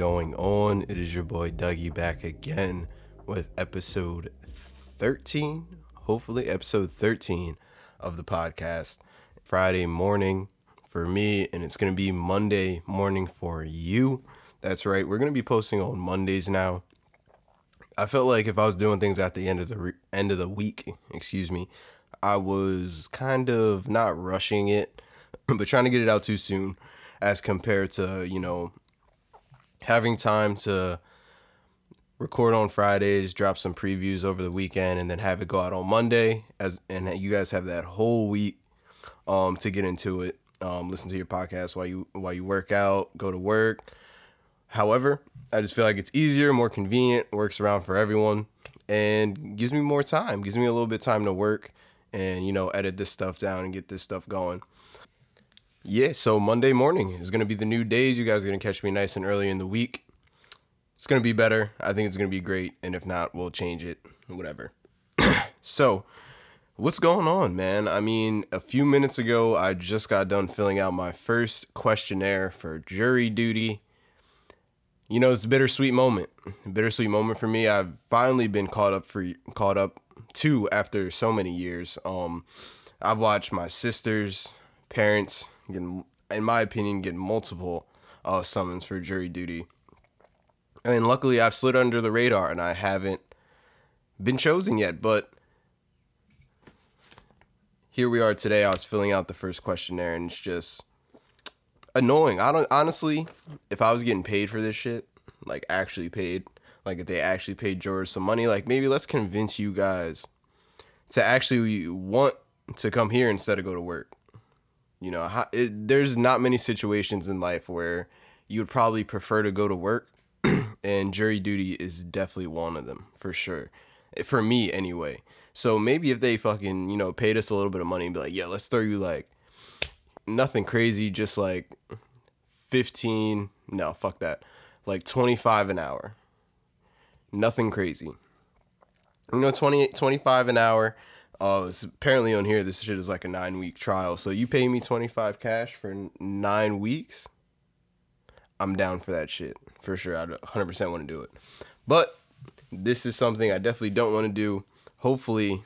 Going on? It is your boy Dougie back again with episode 13, hopefully, episode 13 of the podcast. Friday morning for me, and it's going to be Monday morning for you. That's right, we're going to be posting on Mondays now. I felt like if I was doing things at the end of the re- end of the week, excuse me, I was kind of not rushing it, but trying to get it out too soon as compared to, you know, having time to record on Fridays, drop some previews over the weekend, and then have it go out on Monday. As and you guys have that whole week um, to get into it. Um, listen to your podcast while you while you work out, go to work. However, I just feel like it's easier, more convenient, works around for everyone, and gives me more time. Gives me a little bit of time to work and you know edit this stuff down and get this stuff going. Yeah, so Monday morning is gonna be the new days. You guys are gonna catch me nice and early in the week. It's gonna be better. I think it's gonna be great, and if not, we'll change it. Whatever. so, what's going on, man? I mean, a few minutes ago, I just got done filling out my first questionnaire for jury duty. You know, it's a bittersweet moment. bittersweet moment for me. I've finally been caught up for caught up to after so many years. Um, I've watched my sisters, parents, getting, in my opinion, get multiple uh, summons for jury duty. And luckily, I've slid under the radar and I haven't been chosen yet. But here we are today. I was filling out the first questionnaire and it's just annoying. I don't honestly, if I was getting paid for this shit, like actually paid, like if they actually paid jurors some money, like maybe let's convince you guys to actually want to come here instead of go to work. You know, how, it, there's not many situations in life where you would probably prefer to go to work, and jury duty is definitely one of them for sure. Eh, for me, anyway. So maybe if they fucking you know paid us a little bit of money and be like, yeah, let's throw you like nothing crazy, just like fifteen. No, fuck that. Like twenty five an hour. Nothing crazy. You know, 20, 25 an hour Oh, it's apparently on here this shit is like a nine week trial. So you pay me twenty five cash for nine weeks. I'm down for that shit for sure. I 100 percent want to do it, but this is something I definitely don't want to do. Hopefully,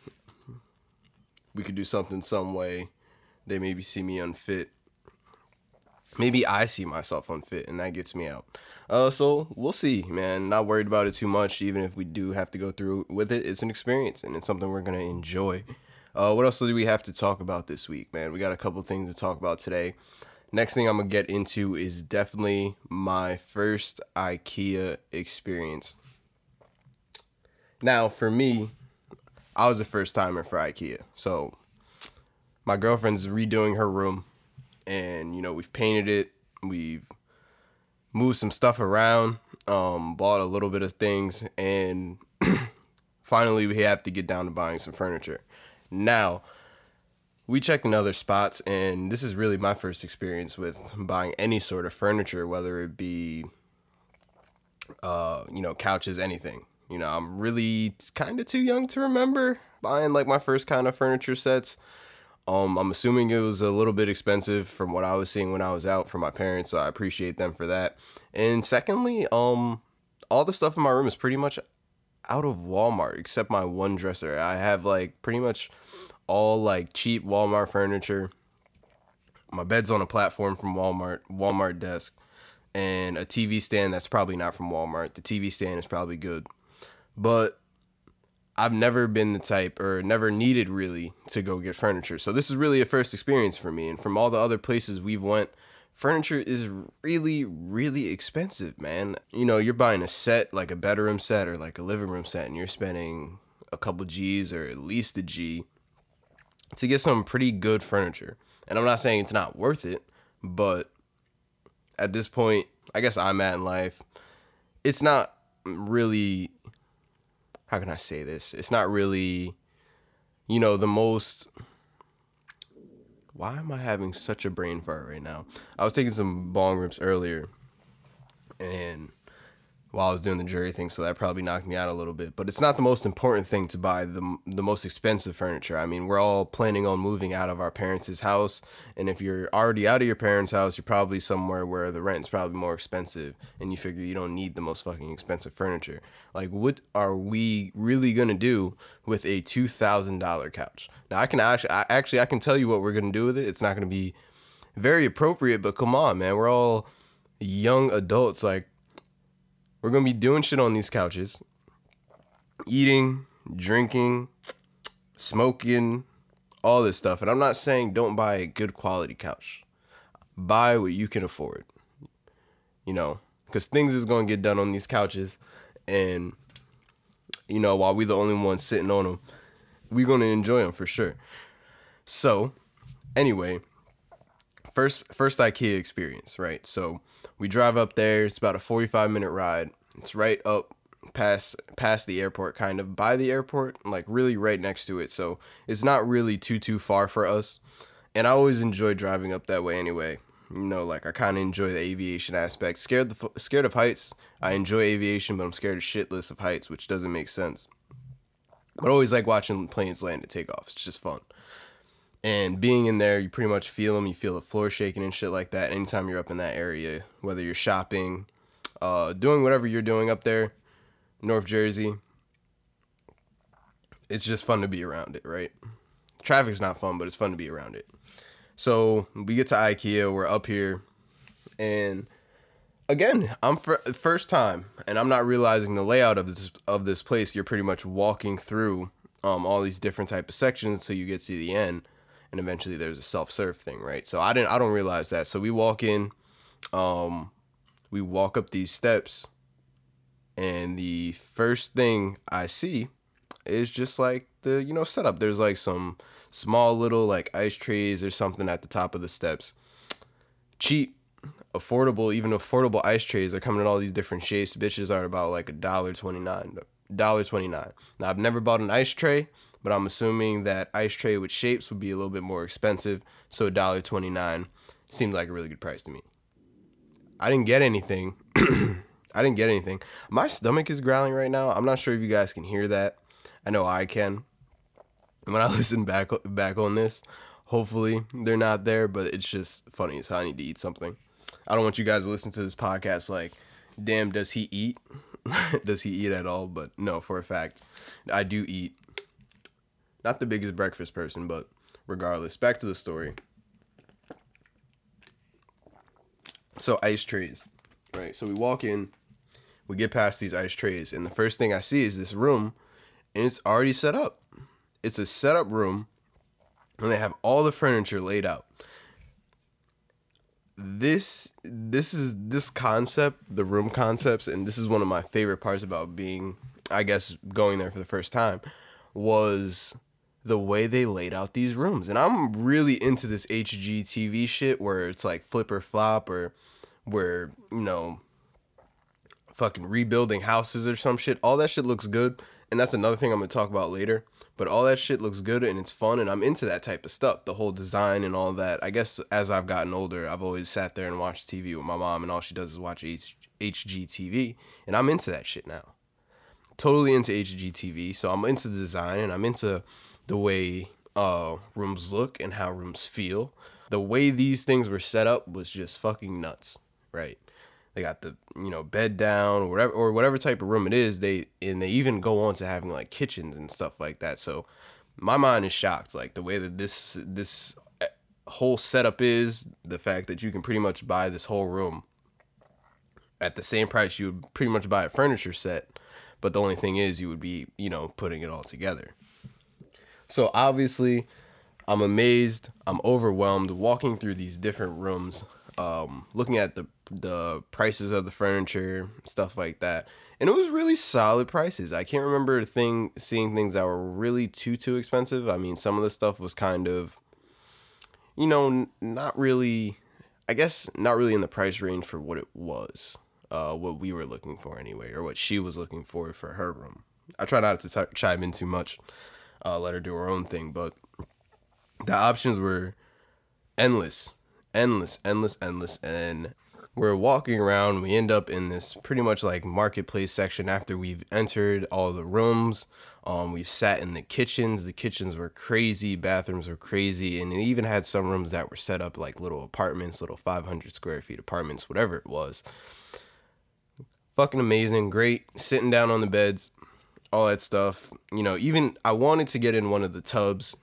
we could do something some way. They maybe see me unfit. Maybe I see myself unfit, and that gets me out. Uh, so we'll see, man. Not worried about it too much. Even if we do have to go through with it, it's an experience and it's something we're gonna enjoy. Uh, what else do we have to talk about this week, man? We got a couple things to talk about today. Next thing I'm gonna get into is definitely my first IKEA experience. Now, for me, I was a first timer for IKEA, so my girlfriend's redoing her room, and you know we've painted it, we've moved some stuff around, um, bought a little bit of things, and finally we have to get down to buying some furniture. Now, we checked in other spots, and this is really my first experience with buying any sort of furniture, whether it be, uh, you know, couches, anything. You know, I'm really kind of too young to remember buying like my first kind of furniture sets. Um, I'm assuming it was a little bit expensive from what I was seeing when I was out for my parents, so I appreciate them for that. And secondly, um, all the stuff in my room is pretty much out of Walmart except my one dresser. I have like pretty much all like cheap Walmart furniture. My bed's on a platform from Walmart, Walmart desk, and a TV stand that's probably not from Walmart. The TV stand is probably good. But I've never been the type or never needed really to go get furniture. So this is really a first experience for me. And from all the other places we've went, furniture is really really expensive, man. You know, you're buying a set like a bedroom set or like a living room set and you're spending a couple G's or at least a G to get some pretty good furniture. And I'm not saying it's not worth it, but at this point, I guess I'm at in life, it's not really how can I say this? It's not really, you know, the most. Why am I having such a brain fart right now? I was taking some bong rips earlier, and while I was doing the jury thing, so that probably knocked me out a little bit. But it's not the most important thing to buy the the most expensive furniture. I mean, we're all planning on moving out of our parents' house, and if you're already out of your parents' house, you're probably somewhere where the rent's probably more expensive, and you figure you don't need the most fucking expensive furniture. Like, what are we really gonna do with a two thousand dollar couch? Now, I can actually, I, actually, I can tell you what we're gonna do with it. It's not gonna be very appropriate, but come on, man, we're all young adults, like we're gonna be doing shit on these couches, eating, drinking, smoking, all this stuff. And I'm not saying don't buy a good quality couch. Buy what you can afford. You know, because things is gonna get done on these couches, and you know, while we the only ones sitting on them, we're gonna enjoy them for sure. So, anyway, first first IKEA experience, right? So we drive up there. It's about a 45 minute ride. It's right up past past the airport, kind of by the airport, like really right next to it. So it's not really too too far for us. And I always enjoy driving up that way anyway. You know, like I kind of enjoy the aviation aspect. Scared the scared of heights. I enjoy aviation, but I'm scared shitless of heights, which doesn't make sense. But I always like watching planes land and take off. It's just fun and being in there, you pretty much feel them. You feel the floor shaking and shit like that. Anytime you're up in that area, whether you're shopping, uh, doing whatever you're doing up there, North Jersey, it's just fun to be around it, right? Traffic's not fun, but it's fun to be around it. So we get to IKEA, we're up here, and again, I'm for, first time, and I'm not realizing the layout of this of this place. You're pretty much walking through um, all these different type of sections until you get to the end and eventually there's a self-serve thing, right? So I didn't I don't realize that. So we walk in um we walk up these steps and the first thing I see is just like the you know setup. There's like some small little like ice trays or something at the top of the steps. Cheap, affordable, even affordable ice trays are coming in all these different shapes. Bitches are about like a dollar twenty nine. Dollar twenty nine. Now I've never bought an ice tray but I'm assuming that ice tray with shapes would be a little bit more expensive. So $1.29 seemed like a really good price to me. I didn't get anything. I didn't get anything. My stomach is growling right now. I'm not sure if you guys can hear that. I know I can. And when I listen back back on this, hopefully they're not there, but it's just funny how I need to eat something. I don't want you guys to listen to this podcast like, damn, does he eat? does he eat at all? But no, for a fact, I do eat. Not the biggest breakfast person, but regardless, back to the story. So ice trays, right? So we walk in, we get past these ice trays, and the first thing I see is this room, and it's already set up. It's a setup room, and they have all the furniture laid out. This this is this concept, the room concepts, and this is one of my favorite parts about being, I guess, going there for the first time, was the way they laid out these rooms. And I'm really into this HGTV shit where it's like flip or flop or where, you know, fucking rebuilding houses or some shit. All that shit looks good. And that's another thing I'm going to talk about later. But all that shit looks good and it's fun. And I'm into that type of stuff, the whole design and all that. I guess as I've gotten older, I've always sat there and watched TV with my mom, and all she does is watch H- HGTV. And I'm into that shit now. Totally into HGTV. So I'm into the design and I'm into the way uh, rooms look and how rooms feel. The way these things were set up was just fucking nuts, right? They got the you know bed down or whatever or whatever type of room it is. They and they even go on to having like kitchens and stuff like that. So my mind is shocked, like the way that this this eh, whole setup is. The fact that you can pretty much buy this whole room at the same price you would pretty much buy a furniture set, but the only thing is you would be you know putting it all together. So obviously, I'm amazed. I'm overwhelmed walking through these different rooms, um, looking at the the prices of the furniture, stuff like that. And it was really solid prices. I can't remember thing seeing things that were really too too expensive. I mean, some of the stuff was kind of, you know, not really. I guess not really in the price range for what it was, uh, what we were looking for anyway, or what she was looking for for her room. I try not to t- chime in too much uh, let her do her own thing. But the options were endless, endless, endless, endless, and we're walking around. We end up in this pretty much like marketplace section after we've entered all the rooms. Um, we sat in the kitchens. The kitchens were crazy. Bathrooms were crazy, and it even had some rooms that were set up like little apartments, little 500 square feet apartments, whatever it was. Fucking amazing, great. Sitting down on the beds, all that stuff. You know, even I wanted to get in one of the tubs.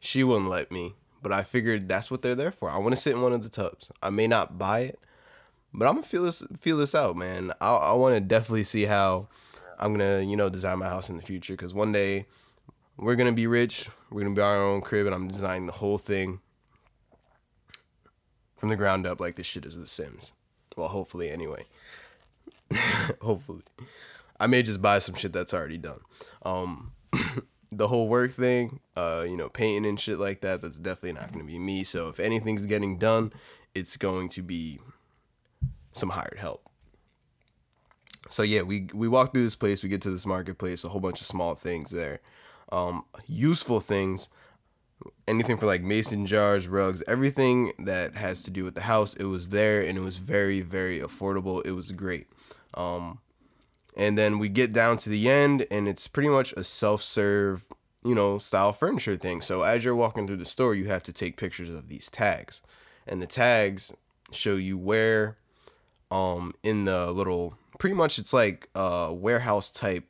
She wouldn't let me, but I figured that's what they're there for. I want to sit in one of the tubs. I may not buy it, but I'm gonna feel this feel this out, man. I I want to definitely see how I'm gonna you know design my house in the future because one day we're gonna be rich. We're gonna be our own crib, and I'm designing the whole thing from the ground up, like this shit is The Sims. Well, hopefully, anyway. hopefully, I may just buy some shit that's already done. Um, the whole work thing, uh, you know, painting and shit like that. That's definitely not gonna be me. So if anything's getting done, it's going to be some hired help. So yeah, we we walk through this place, we get to this marketplace, a whole bunch of small things there. Um, useful things, anything for like mason jars, rugs, everything that has to do with the house, it was there and it was very, very affordable. It was great. Um, and then we get down to the end and it's pretty much a self-serve, you know, style furniture thing. So as you're walking through the store, you have to take pictures of these tags. And the tags show you where um in the little pretty much it's like a warehouse type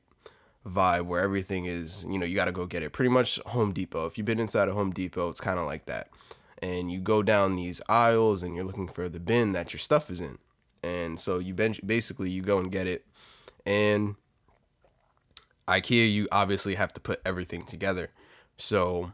vibe where everything is you know you got to go get it pretty much home depot if you've been inside a home depot it's kind of like that and you go down these aisles and you're looking for the bin that your stuff is in and so you bench basically you go and get it. And ikea you obviously have to put everything together. So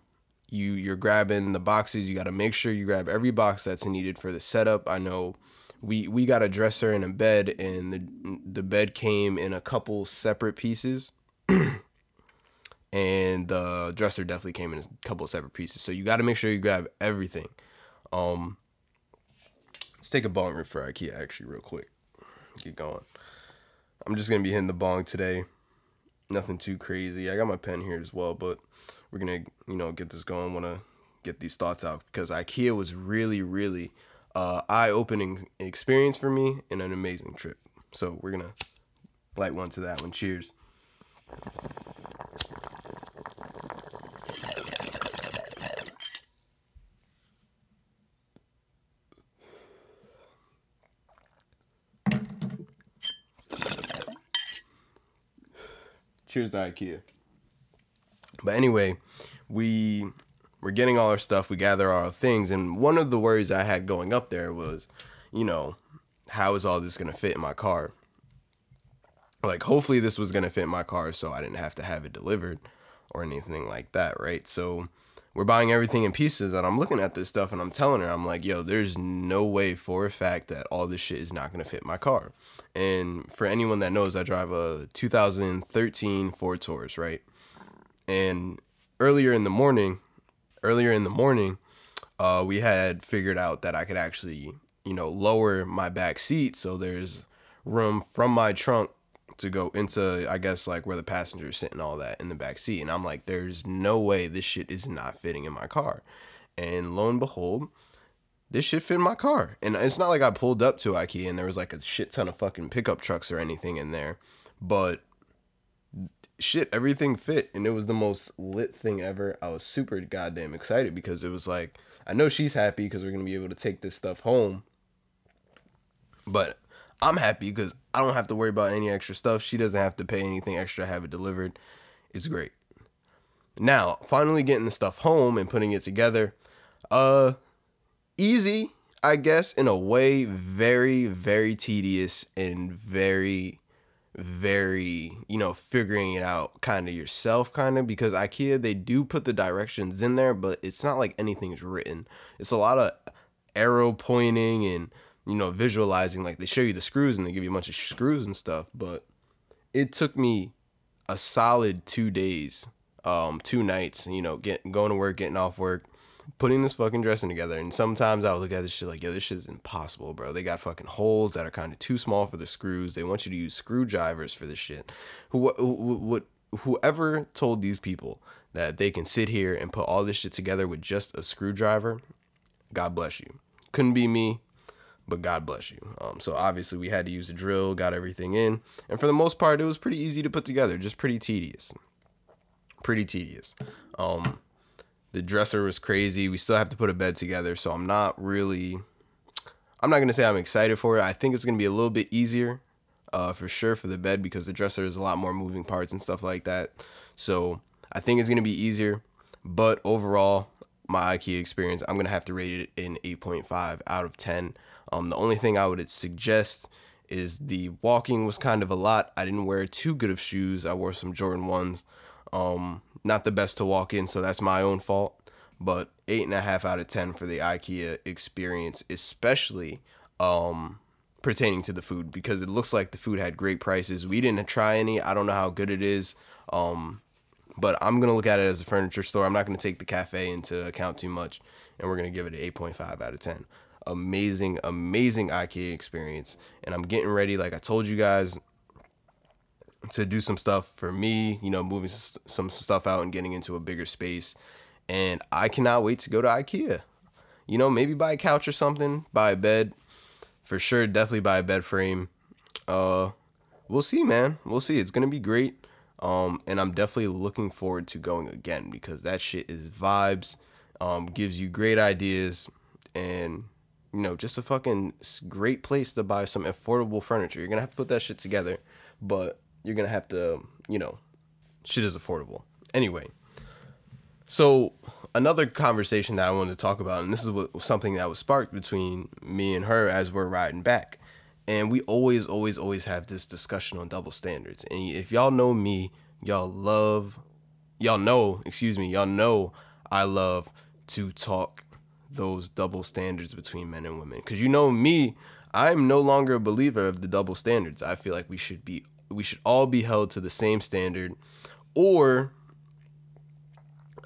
you you're grabbing the boxes you got to make sure you grab every box that's needed for the setup. I know we we got a dresser and a bed and the the bed came in a couple separate pieces. And the dresser definitely came in a couple separate pieces. So you got to make sure you grab everything. Um let's take a bong rip for ikea actually real quick get going i'm just gonna be hitting the bong today nothing too crazy i got my pen here as well but we're gonna you know get this going want to get these thoughts out because ikea was really really uh, eye-opening experience for me and an amazing trip. So we're gonna light one to that one. Cheers. Cheers to IKEA. But anyway, we we're getting all our stuff, we gather our things, and one of the worries I had going up there was, you know, how is all this gonna fit in my car? Like, hopefully, this was gonna fit in my car, so I didn't have to have it delivered or anything like that, right? So we're buying everything in pieces, and I'm looking at this stuff, and I'm telling her, I'm like, yo, there's no way for a fact that all this shit is not gonna fit my car. And for anyone that knows, I drive a 2013 Ford Taurus, right? And earlier in the morning, earlier in the morning, uh, we had figured out that I could actually, you know, lower my back seat so there's room from my trunk to go into, I guess, like where the passenger is sitting, all that in the back seat. And I'm like, there's no way this shit is not fitting in my car. And lo and behold, this shit fit in my car. And it's not like I pulled up to IKEA and there was like a shit ton of fucking pickup trucks or anything in there. But shit, everything fit, and it was the most lit thing ever. I was super goddamn excited because it was like I know she's happy because we're gonna be able to take this stuff home, but I'm happy because I don't have to worry about any extra stuff. She doesn't have to pay anything extra have it delivered. It's great. Now, finally getting the stuff home and putting it together, uh, easy, I guess, in a way, very, very tedious and very very, you know, figuring it out kind of yourself, kind of, because IKEA, they do put the directions in there, but it's not like anything is written. It's a lot of arrow pointing and, you know, visualizing. Like they show you the screws and they give you a bunch of screws and stuff, but it took me a solid two days, um, two nights, you know, getting going to work, getting off work, putting this fucking dressing together. And sometimes I would look at this shit like, yo, this shit is impossible, bro. They got fucking holes that are kind of too small for the screws. They want you to use screwdrivers for this shit. Who, who, who, whoever told these people that they can sit here and put all this shit together with just a screwdriver, God bless you. Couldn't be me. But God bless you. Um, so obviously we had to use a drill, got everything in, and for the most part, it was pretty easy to put together, just pretty tedious, pretty tedious. Um, the dresser was crazy. We still have to put a bed together, so I'm not really. I'm not gonna say I'm excited for it. I think it's gonna be a little bit easier, uh, for sure for the bed because the dresser is a lot more moving parts and stuff like that. So I think it's gonna be easier. But overall, my IKEA experience, I'm gonna have to rate it an 8.5 out of 10. Um, the only thing I would suggest is the walking was kind of a lot. I didn't wear too good of shoes. I wore some Jordan ones. Um, not the best to walk in, so that's my own fault. But eight and a half out of ten for the IKEA experience, especially um, pertaining to the food, because it looks like the food had great prices. We didn't try any. I don't know how good it is. Um, but I'm gonna look at it as a furniture store. I'm not gonna take the cafe into account too much, and we're gonna give it an 8.5 out of 10. Amazing, amazing IKEA experience, and I'm getting ready. Like I told you guys, to do some stuff for me. You know, moving some stuff out and getting into a bigger space, and I cannot wait to go to IKEA. You know, maybe buy a couch or something, buy a bed, for sure. Definitely buy a bed frame. Uh, we'll see, man. We'll see. It's gonna be great. Um, and I'm definitely looking forward to going again because that shit is vibes, um, gives you great ideas, and you know, just a fucking great place to buy some affordable furniture. You're gonna have to put that shit together, but you're gonna have to, you know, shit is affordable. Anyway, so another conversation that I wanted to talk about, and this is what something that was sparked between me and her as we're riding back and we always always always have this discussion on double standards and if y'all know me y'all love y'all know excuse me y'all know i love to talk those double standards between men and women. Because you know me i'm no longer a believer of the double standards. I feel like we should be we should all be held to the same standard or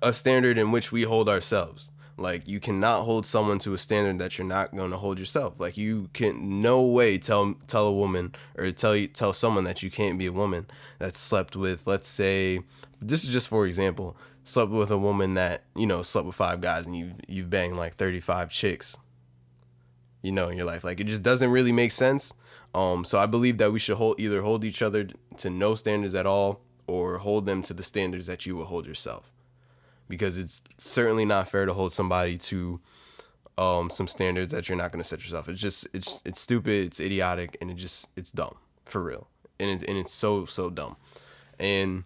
a standard in which we hold ourselves. Like you cannot hold someone to a standard that you're not going to hold yourself. Like you can no way tell tell a woman or tell you tell someone that you can't be a woman that slept with let's say this is just for example, slept with a woman that, you know, slept with five guys and you you've banged like 35 chicks. You know, in your life. Like it just doesn't really make sense. Um so I believe that we should hold either hold each other to no standards at all or hold them to the standards that you will hold yourself because it's certainly not fair to hold somebody to um, some standards that you're not going to set yourself. It's just it's it's stupid, it's idiotic, and it just it's dumb for real, and it's and it's so so dumb, and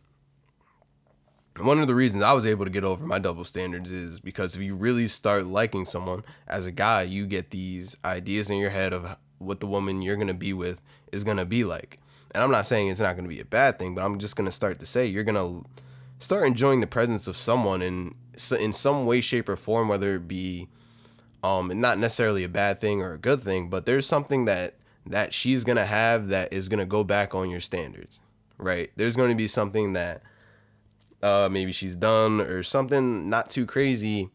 one of the reasons I was able to get over my double standards is because if you really start liking someone as a guy, you get these ideas in your head of what the woman you're gonna be with is gonna be like. And I'm not saying it's not gonna be a bad thing, but I'm just gonna start to say you're gonna start enjoying the presence of someone in in some way, shape, or form, whether it be um not necessarily a bad thing or a good thing, but there's something that that she's gonna have that is gonna go back on your standards, right? There's gonna be something that uh maybe she's done or something not too crazy,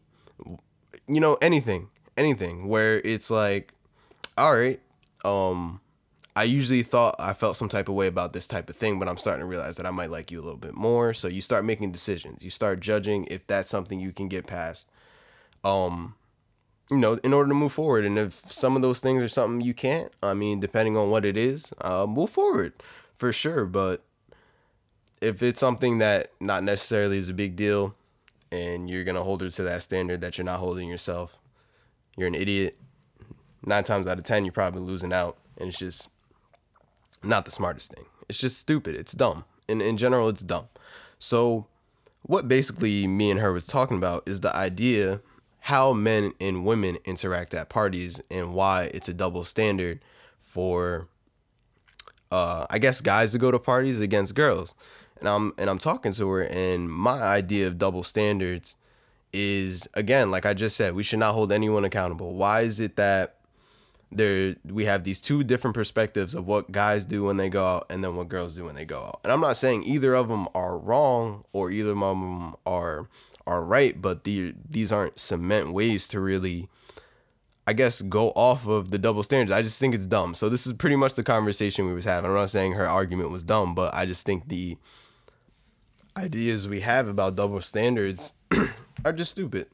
you know, anything, anything where it's like, all right, um, I usually thought I felt some type of way about this type of thing, but I'm starting to realize that I might like you a little bit more. So you start making decisions. You start judging if that's something you can get past. Um, you know, in order to move forward. And if some of those things are something you can't, I mean, depending on what it is, uh, move forward for sure. But if it's something that not necessarily is a big deal and you're going to hold her to that standard that you're not holding yourself, you're an idiot. Nine times out of 10, you're probably losing out. And it's just, not the smartest thing. It's just stupid. It's dumb. In in general, it's dumb. So what basically me and her was talking about is the idea how men and women interact at parties and why it's a double standard for uh I guess guys to go to parties against girls. And I'm and I'm talking to her and my idea of double standards is again like I just said we should not hold anyone accountable. Why is it that there we have these two different perspectives of what guys do when they go out and then what girls do when they go out. And I'm not saying either of them are wrong or either of them are are right, but the these aren't cement ways to really I guess go off of the double standards. I just think it's dumb. So this is pretty much the conversation we was having. I'm not saying her argument was dumb, but I just think the ideas we have about double standards are just stupid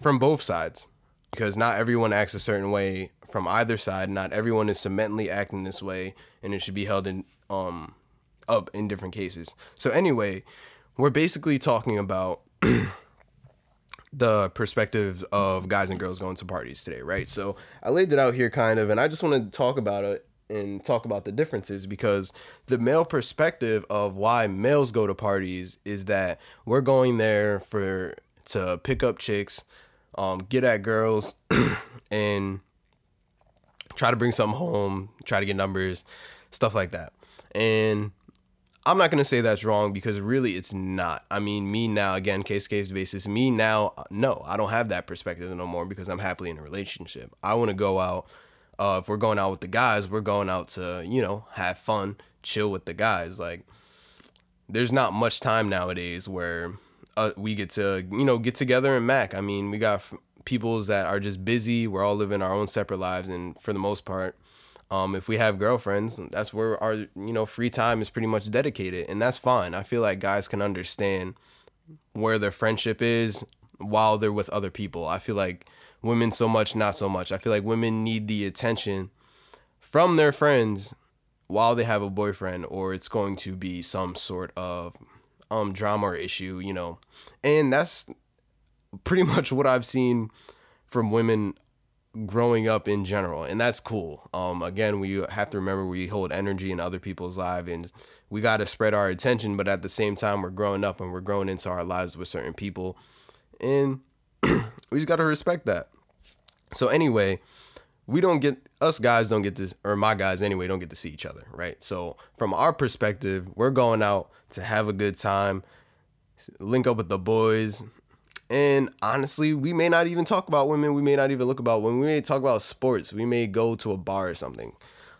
from both sides. because not everyone acts a certain way from either side. Not everyone is cementally acting this way, and it should be held in um up in different cases. So anyway, we're basically talking about the perspectives of guys and girls going to parties today, right? So I laid it out here kind of, and I just want to talk about it and talk about the differences because the male perspective of why males go to parties is that we're going there for to pick up chicks, um, get at girls, and try to bring something home, try to get numbers, stuff like that. And I'm not gonna say that's wrong because really it's not. I mean, me now again, case case basis. Me now, no, I don't have that perspective no more because I'm happily in a relationship. I want to go out. Uh, if we're going out with the guys, we're going out to you know have fun, chill with the guys. Like, there's not much time nowadays where uh, we get to you know get together and mac. I mean, we got f- peoples that are just busy. We're all living our own separate lives, and for the most part, um, if we have girlfriends, that's where our you know free time is pretty much dedicated, and that's fine. I feel like guys can understand where their friendship is while they're with other people. I feel like women so much, not so much. I feel like women need the attention from their friends while they have a boyfriend, or it's going to be some sort of um drama or issue, you know. And that's pretty much what I've seen from women growing up in general and that's cool um again we have to remember we hold energy in other people's lives and we got to spread our attention but at the same time we're growing up and we're growing into our lives with certain people and we just got to respect that so anyway we don't get us guys don't get this or my guys anyway don't get to see each other right so from our perspective we're going out to have a good time link up with the boys and honestly, we may not even talk about women. We may not even look about women. We may talk about sports. We may go to a bar or something.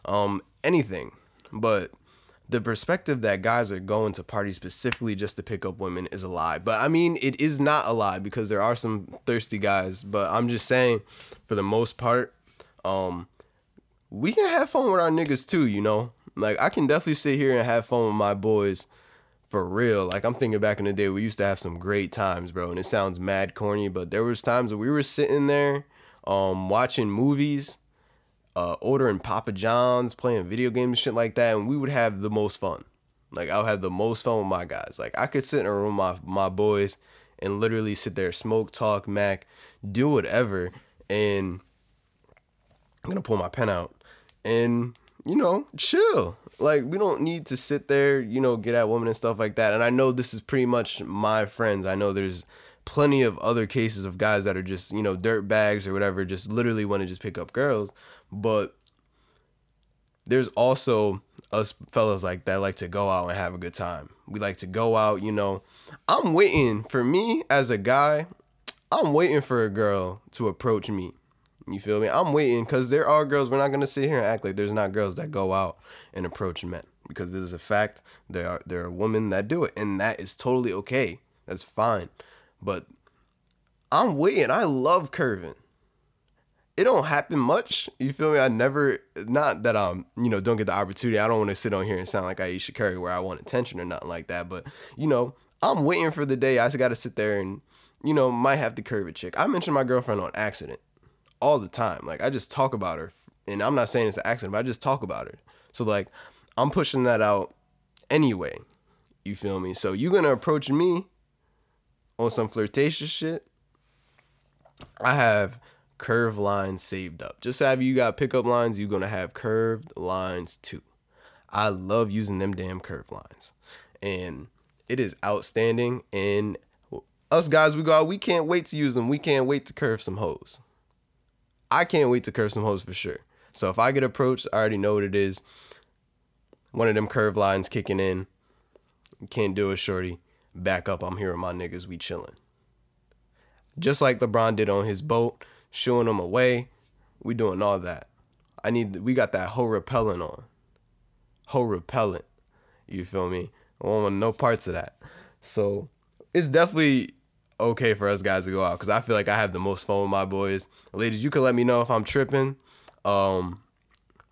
Um, anything. But the perspective that guys are going to parties specifically just to pick up women is a lie. But I mean, it is not a lie because there are some thirsty guys. But I'm just saying, for the most part, um, we can have fun with our niggas too, you know? Like, I can definitely sit here and have fun with my boys for real. Like I'm thinking back in the day, we used to have some great times, bro. And it sounds mad corny, but there was times that we were sitting there, um, watching movies, uh, ordering Papa John's, playing video games, shit like that, and we would have the most fun. Like I'll have the most fun with my guys. Like I could sit in a room with my my boys and literally sit there, smoke, talk, mac, do whatever, and I'm gonna pull my pen out and you know chill like we don't need to sit there, you know, get at women and stuff like that. And I know this is pretty much my friends. I know there's plenty of other cases of guys that are just, you know, dirt bags or whatever, just literally want to just pick up girls. But there's also us fellas like that like to go out and have a good time. We like to go out, you know. I'm waiting for me as a guy, I'm waiting for a girl to approach me. You feel me? I'm waiting because there are girls. We're not gonna sit here and act like there's not girls that go out and approach men because this is a fact. There are there are women that do it, and that is totally okay. That's fine. But I'm waiting. I love curving. It don't happen much. You feel me? I never not that I'm, you know, don't get the opportunity. I don't want to sit on here and sound like Ayesha Curry where I want attention or nothing like that. But, you know, I'm waiting for the day I just gotta sit there and, you know, might have to curve a chick. I mentioned my girlfriend on accident all the time. Like I just talk about her, and I'm not saying it's an accident, but I just talk about her. So like I'm pushing that out anyway. You feel me? So you're gonna approach me on some flirtatious shit? I have curved lines saved up. Just have you got pickup lines, you're gonna have curved lines too. I love using them damn curved lines. And it is outstanding. And us guys, we go out, we can't wait to use them. We can't wait to curve some hoes. I can't wait to curve some hoes for sure. So if I get approached, I already know what it is. One of them curved lines kicking in. Can't do it, shorty. Back up. I'm here with my niggas. We chilling. Just like LeBron did on his boat, showing them away. We doing all that. I need. We got that whole repellent on. Whole repellent. You feel me? I want no parts of that. So it's definitely okay for us guys to go out because I feel like I have the most fun with my boys. Ladies, you can let me know if I'm tripping. Um,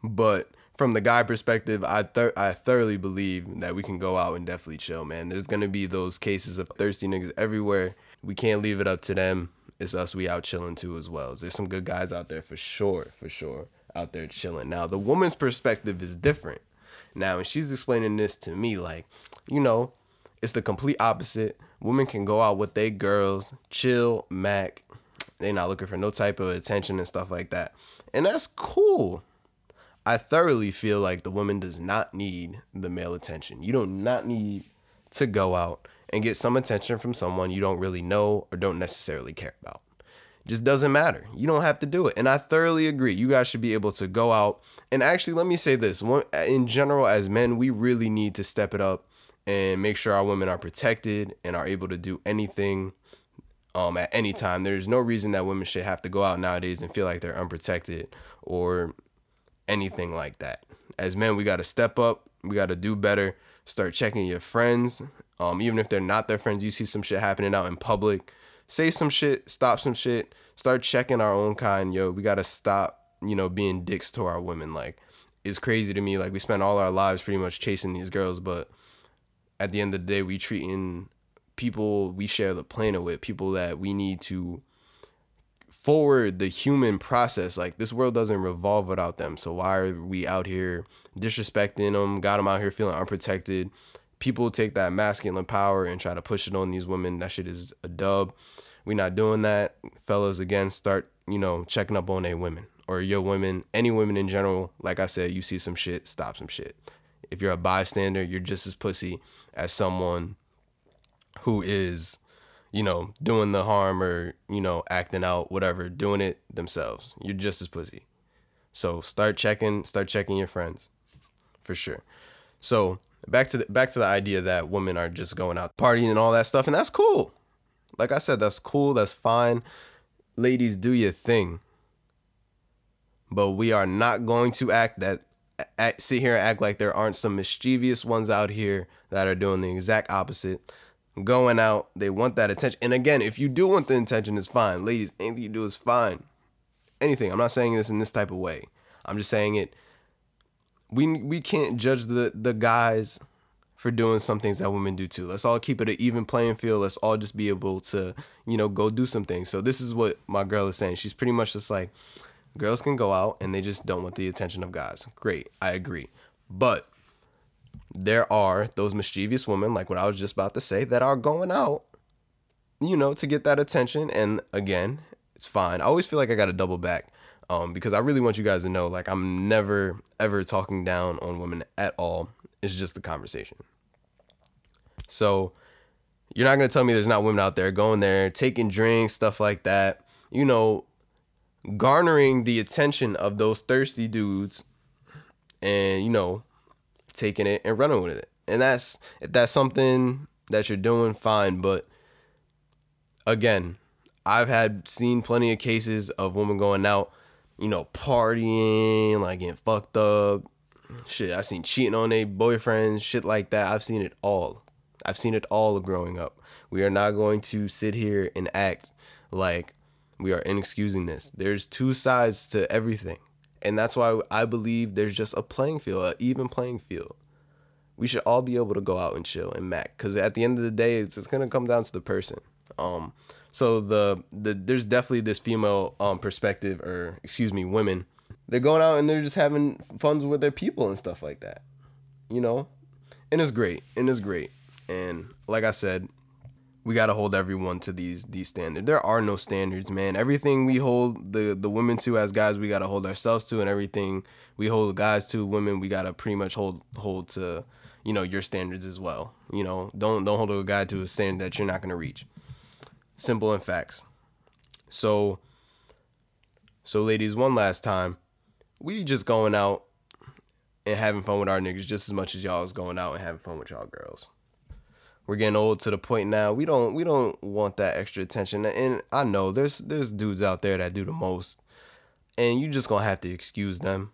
but from the guy perspective, I thir- I thoroughly believe that we can go out and definitely chill, man. There's gonna be those cases of thirsty niggas everywhere. We can't leave it up to them. It's us we out chilling too as well. There's some good guys out there for sure, for sure, out there chilling. Now the woman's perspective is different. Now, and she's explaining this to me like, you know, it's the complete opposite. Women can go out with they girls, chill, mac. They not looking for no type of attention and stuff like that. And that's cool. I thoroughly feel like the woman does not need the male attention. You do not need to go out and get some attention from someone you don't really know or don't necessarily care about. Just doesn't matter. You don't have to do it. And I thoroughly agree. You guys should be able to go out. And actually, let me say this in general, as men, we really need to step it up and make sure our women are protected and are able to do anything um, at any time. There's no reason that women should have to go out nowadays and feel like they're unprotected or anything like that. As men, we got to step up. We got to do better. Start checking your friends. Um, even if they're not their friends, you see some shit happening out in public say some shit, stop some shit, start checking our own kind. Yo, we gotta stop, you know, being dicks to our women. Like, it's crazy to me. Like, we spend all our lives pretty much chasing these girls, but at the end of the day, we treating people we share the planet with, people that we need to forward the human process. Like this world doesn't revolve without them. So why are we out here disrespecting them? Got them out here feeling unprotected, people take that masculine power and try to push it on these women. That shit is a dub. We not doing that. Fellas, again, start, you know, checking up on a women or your women, any women in general. Like I said, you see some shit, stop some shit. If you're a bystander, you're just as pussy as someone who is, you know, doing the harm or, you know, acting out, whatever, doing it themselves. You're just as pussy. So start checking, start checking your friends for sure. So back to the back to the idea that women are just going out partying and all that stuff, and that's cool. Like I said, that's cool. That's fine. Ladies, do your thing. But we are not going to act that act, sit here and act like there aren't some mischievous ones out here that are doing the exact opposite. Going out, they want that attention. And again, if you do want the attention, it's fine. Ladies, anything you do is fine. Anything. I'm not saying this in this type of way. I'm just saying it we we can't judge the the guys for doing some things that women do too. Let's all keep it an even playing field. Let's all just be able to, you know, go do some things. So this is what my girl is saying. She's pretty much just like girls can go out and they just don't want the attention of guys. Great. I agree. But there are those mischievous women, like what I was just about to say, that are going out, you know, to get that attention. And again, it's fine. I always feel like I got to double back um, because I really want you guys to know, like, I'm never ever talking down on women at all. It's just the conversation. So you're not gonna tell me there's not women out there going there, taking drinks, stuff like that. You know, garnering the attention of those thirsty dudes, and you know, taking it and running with it. And that's if that's something that you're doing, fine. But again, I've had seen plenty of cases of women going out you know, partying, like getting fucked up. Shit, I've seen cheating on their boyfriends, shit like that. I've seen it all. I've seen it all growing up. We are not going to sit here and act like we are inexcusing this. There's two sides to everything. And that's why I believe there's just a playing field, an even playing field. We should all be able to go out and chill and mac. Because at the end of the day, it's, it's going to come down to the person. Um, so the the there's definitely this female um perspective, or excuse me, women. They're going out and they're just having fun with their people and stuff like that, you know, and it's great, and it's great. And like I said, we got to hold everyone to these these standards. There are no standards, man. Everything we hold the the women to as guys, we got to hold ourselves to, and everything we hold guys to, women, we got to pretty much hold hold to, you know, your standards as well. You know, don't don't hold a guy to a standard that you're not gonna reach. Simple and facts. So, so ladies, one last time, we just going out and having fun with our niggas just as much as y'all is going out and having fun with y'all girls. We're getting old to the point now. We don't we don't want that extra attention. And I know there's there's dudes out there that do the most, and you just gonna have to excuse them.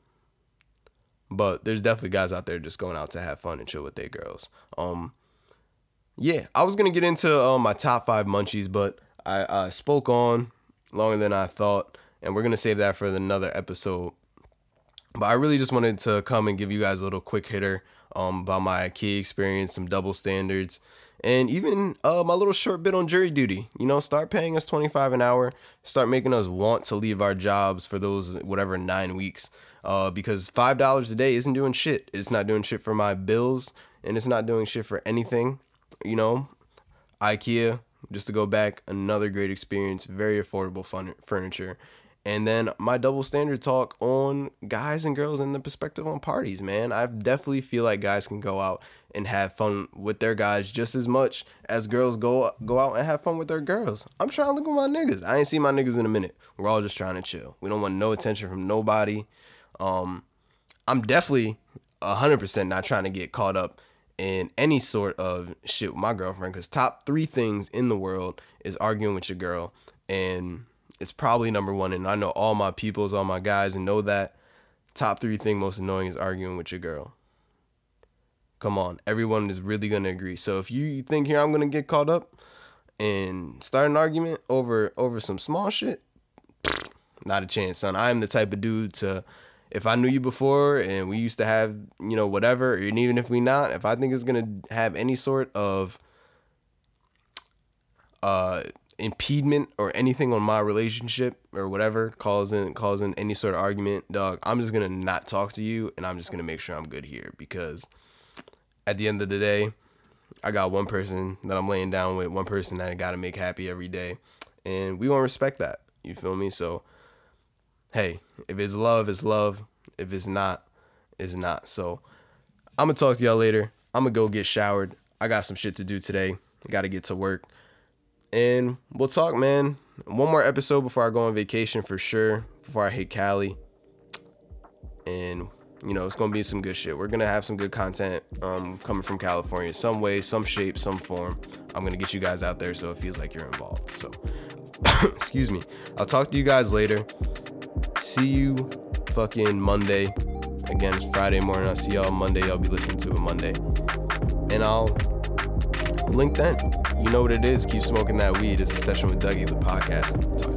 But there's definitely guys out there just going out to have fun and chill with their girls. Um, yeah, I was gonna get into uh, my top five munchies, but I, I spoke on longer than I thought, and we're gonna save that for another episode. But I really just wanted to come and give you guys a little quick hitter um, about my IKEA experience, some double standards, and even uh, my little short bit on jury duty. You know, start paying us 25 an hour, start making us want to leave our jobs for those whatever nine weeks. Uh, because five dollars a day isn't doing shit. It's not doing shit for my bills, and it's not doing shit for anything. You know, IKEA. Just to go back, another great experience. Very affordable fun- furniture. And then my double standard talk on guys and girls and the perspective on parties, man. I definitely feel like guys can go out and have fun with their guys just as much as girls go go out and have fun with their girls. I'm trying to look at my niggas. I ain't seen my niggas in a minute. We're all just trying to chill. We don't want no attention from nobody. Um, I'm definitely hundred percent not trying to get caught up in any sort of shit with my girlfriend. Cause top three things in the world is arguing with your girl and it's probably number one. And I know all my peoples, all my guys, and know that top three thing most annoying is arguing with your girl. Come on, everyone is really gonna agree. So if you think here I'm gonna get caught up and start an argument over over some small shit, not a chance, son. I am the type of dude to if I knew you before and we used to have, you know, whatever, and even if we not, if I think it's gonna have any sort of uh impediment or anything on my relationship or whatever causing causing any sort of argument, dog, I'm just gonna not talk to you and I'm just gonna make sure I'm good here because at the end of the day, I got one person that I'm laying down with, one person that I gotta make happy every day. And we won't respect that. You feel me? So hey, if it's love, it's love. If it's not, it's not. So I'm gonna talk to y'all later. I'm gonna go get showered. I got some shit to do today. Gotta get to work and we'll talk, man. One more episode before I go on vacation for sure. Before I hit Cali, and you know it's gonna be some good shit. We're gonna have some good content um, coming from California, some way, some shape, some form. I'm gonna get you guys out there so it feels like you're involved. So, excuse me. I'll talk to you guys later. See you fucking Monday. Again, it's Friday morning. I'll see y'all Monday. I'll be listening to it Monday, and I'll link then. You know what it is. Keep smoking that weed. It's a session with Dougie, the podcast. Talk